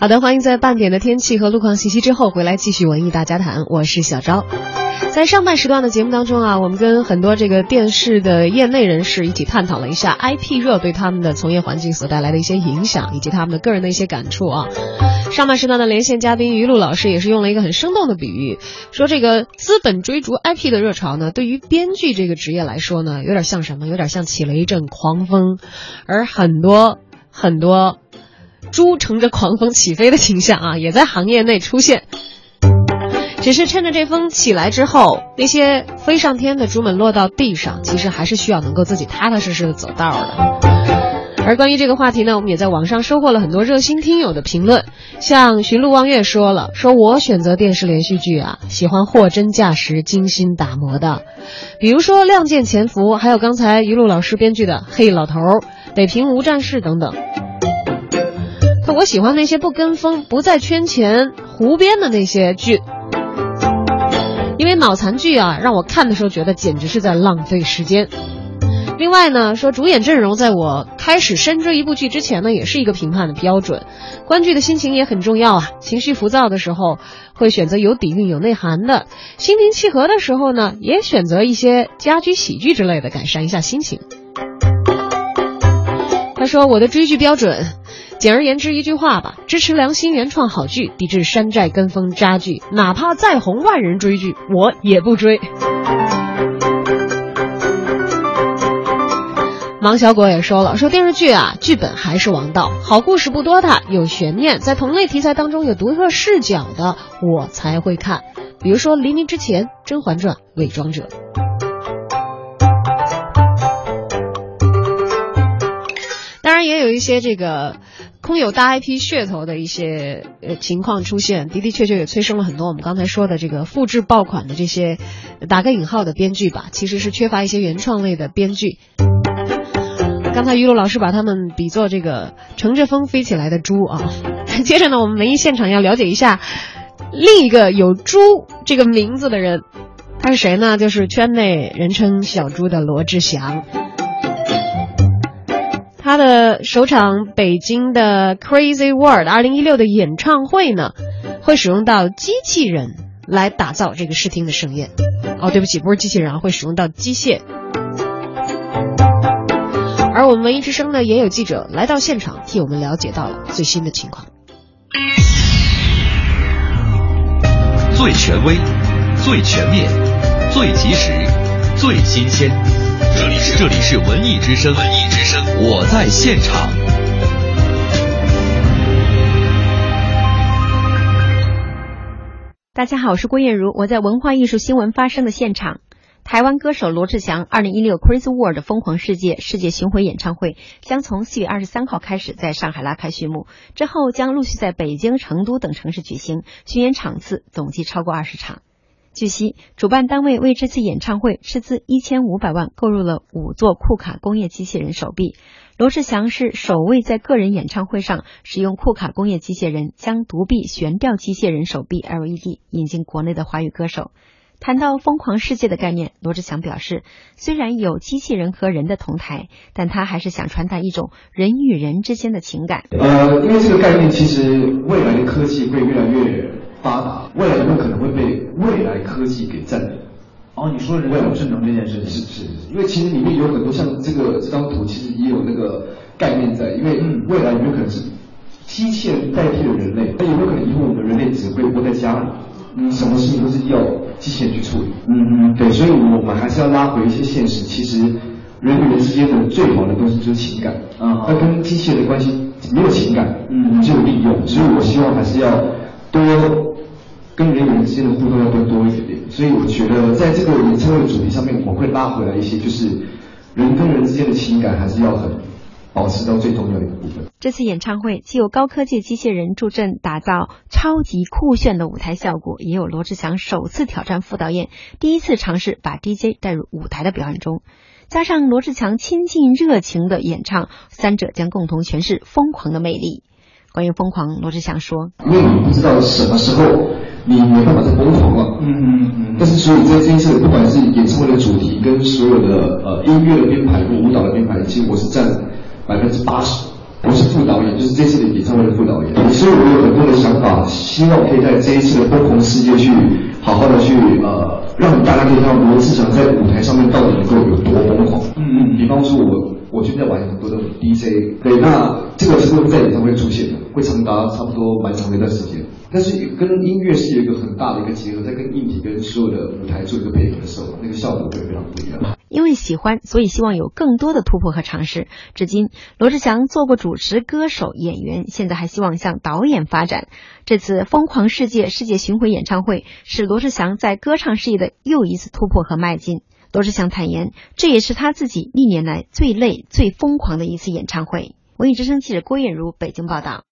好的，欢迎在半点的天气和路况信息之后回来继续文艺大家谈，我是小昭。在上半时段的节目当中啊，我们跟很多这个电视的业内人士一起探讨了一下 IP 热对他们的从业环境所带来的一些影响，以及他们的个人的一些感触啊。上半时段的连线嘉宾于露老师也是用了一个很生动的比喻，说这个资本追逐 IP 的热潮呢，对于编剧这个职业来说呢，有点像什么？有点像起了一阵狂风，而很多很多。猪乘着狂风起飞的形象啊，也在行业内出现。只是趁着这风起来之后，那些飞上天的猪们落到地上，其实还是需要能够自己踏踏实实的走道的。而关于这个话题呢，我们也在网上收获了很多热心听友的评论。像寻路望月说了，说我选择电视连续剧啊，喜欢货真价实、精心打磨的，比如说《亮剑潜伏》，还有刚才一路老师编剧的《黑老头》《北平无战事》等等。我喜欢那些不跟风、不在圈钱胡编的那些剧，因为脑残剧啊，让我看的时候觉得简直是在浪费时间。另外呢，说主演阵容在我开始深追一部剧之前呢，也是一个评判的标准。观剧的心情也很重要啊，情绪浮躁的时候会选择有底蕴、有内涵的；心平气和的时候呢，也选择一些家居喜剧之类的，改善一下心情。他说我的追剧标准。简而言之一句话吧，支持良心原创好剧，抵制山寨跟风渣剧。哪怕再红万人追剧，我也不追。王小果也说了，说电视剧啊，剧本还是王道，好故事不多的，有悬念，在同类题材当中有独特视角的，我才会看。比如说《黎明之前》《甄嬛传》《伪装者》。当然也有一些这个。空有大 IP 噱头的一些呃情况出现，的的确确也催生了很多我们刚才说的这个复制爆款的这些打个引号的编剧吧，其实是缺乏一些原创类的编剧。刚才于露老师把他们比作这个乘着风飞起来的猪啊。接着呢，我们文艺现场要了解一下另一个有“猪”这个名字的人，他是谁呢？就是圈内人称小猪的罗志祥。他的首场北京的 Crazy World 二零一六的演唱会呢，会使用到机器人来打造这个视听的盛宴。哦，对不起，不是机器人啊，会使用到机械。而我们文艺之声呢，也有记者来到现场，替我们了解到了最新的情况。最权威、最全面、最及时、最新鲜。这里是这里是文艺之声，文艺之声，我在现场。大家好，我是郭艳茹，我在文化艺术新闻发生的现场。台湾歌手罗志祥二零一六 Crazy World 疯狂世界世界巡回演唱会将从四月二十三号开始在上海拉开序幕，之后将陆续在北京、成都等城市举行，巡演场次总计超过二十场。据悉，主办单位为这次演唱会斥资一千五百万购入了五座库卡工业机器人手臂。罗志祥是首位在个人演唱会上使用库卡工业机械人将独臂悬吊机械人手臂 LED 引进国内的华语歌手。谈到疯狂世界的概念，罗志祥表示，虽然有机器人和人的同台，但他还是想传达一种人与人之间的情感。呃，因为这个概念，其实未来的科技会越来越。发达，未来有没有可能会被未来科技给占领？哦，你说人工智能这件事情是是，因为其实里面有很多像这个这张图，其实也有那个概念在。因为未来有没有可能是机器人代替了人类？那有没有可能以后我们人类只会窝在家里，嗯，什么事情都是要机器人去处理？嗯嗯，对，所以我们还是要拉回一些现实。其实人与人之间的最好的东西就是情感，啊，那跟机器人的关系没有情感，嗯，只有利用。所以我希望还是要多。跟人与人之间的互动要多多一点点，所以我觉得在这个演唱会主题上面，我会拉回来一些，就是人跟人之间的情感还是要很保持到最重要的一个部分。这次演唱会既有高科技机械人助阵打造超级酷炫的舞台效果，也有罗志祥首次挑战副导演，第一次尝试把 DJ 带入舞台的表演中，加上罗志祥亲近热情的演唱，三者将共同诠释疯狂的魅力。关于疯狂，罗志祥说：“因为你不知道什么时候。”你没办法再疯狂了，嗯嗯嗯。但是所以在这一次，不管是演唱会的主题跟所有的呃音乐的编排跟舞蹈的编排，其实我是占百分之八十。我是副导演，就是这次的演唱会的副导演。所以我有很多的想法希望可以在这一次的疯狂世界去好好的去呃，让大家可以看到罗志祥在舞台上面到底能够有多疯狂。嗯嗯，比方说我我最近在玩很多的 DJ，对，那这个是会在演唱会出现的，会长达差不多蛮长的一段时间。但是跟音乐是有一个很大的一个结合，在跟硬体跟所有的舞台做一个配合的时候，那个效果会非常不一样。因为喜欢，所以希望有更多的突破和尝试。至今，罗志祥做过主持、歌手、演员，现在还希望向导演发展。这次《疯狂世界》世界巡回演唱会是罗志祥在歌唱事业的又一次突破和迈进。罗志祥坦言，这也是他自己历年来最累、最疯狂的一次演唱会。文艺之声记者郭艳茹北京报道。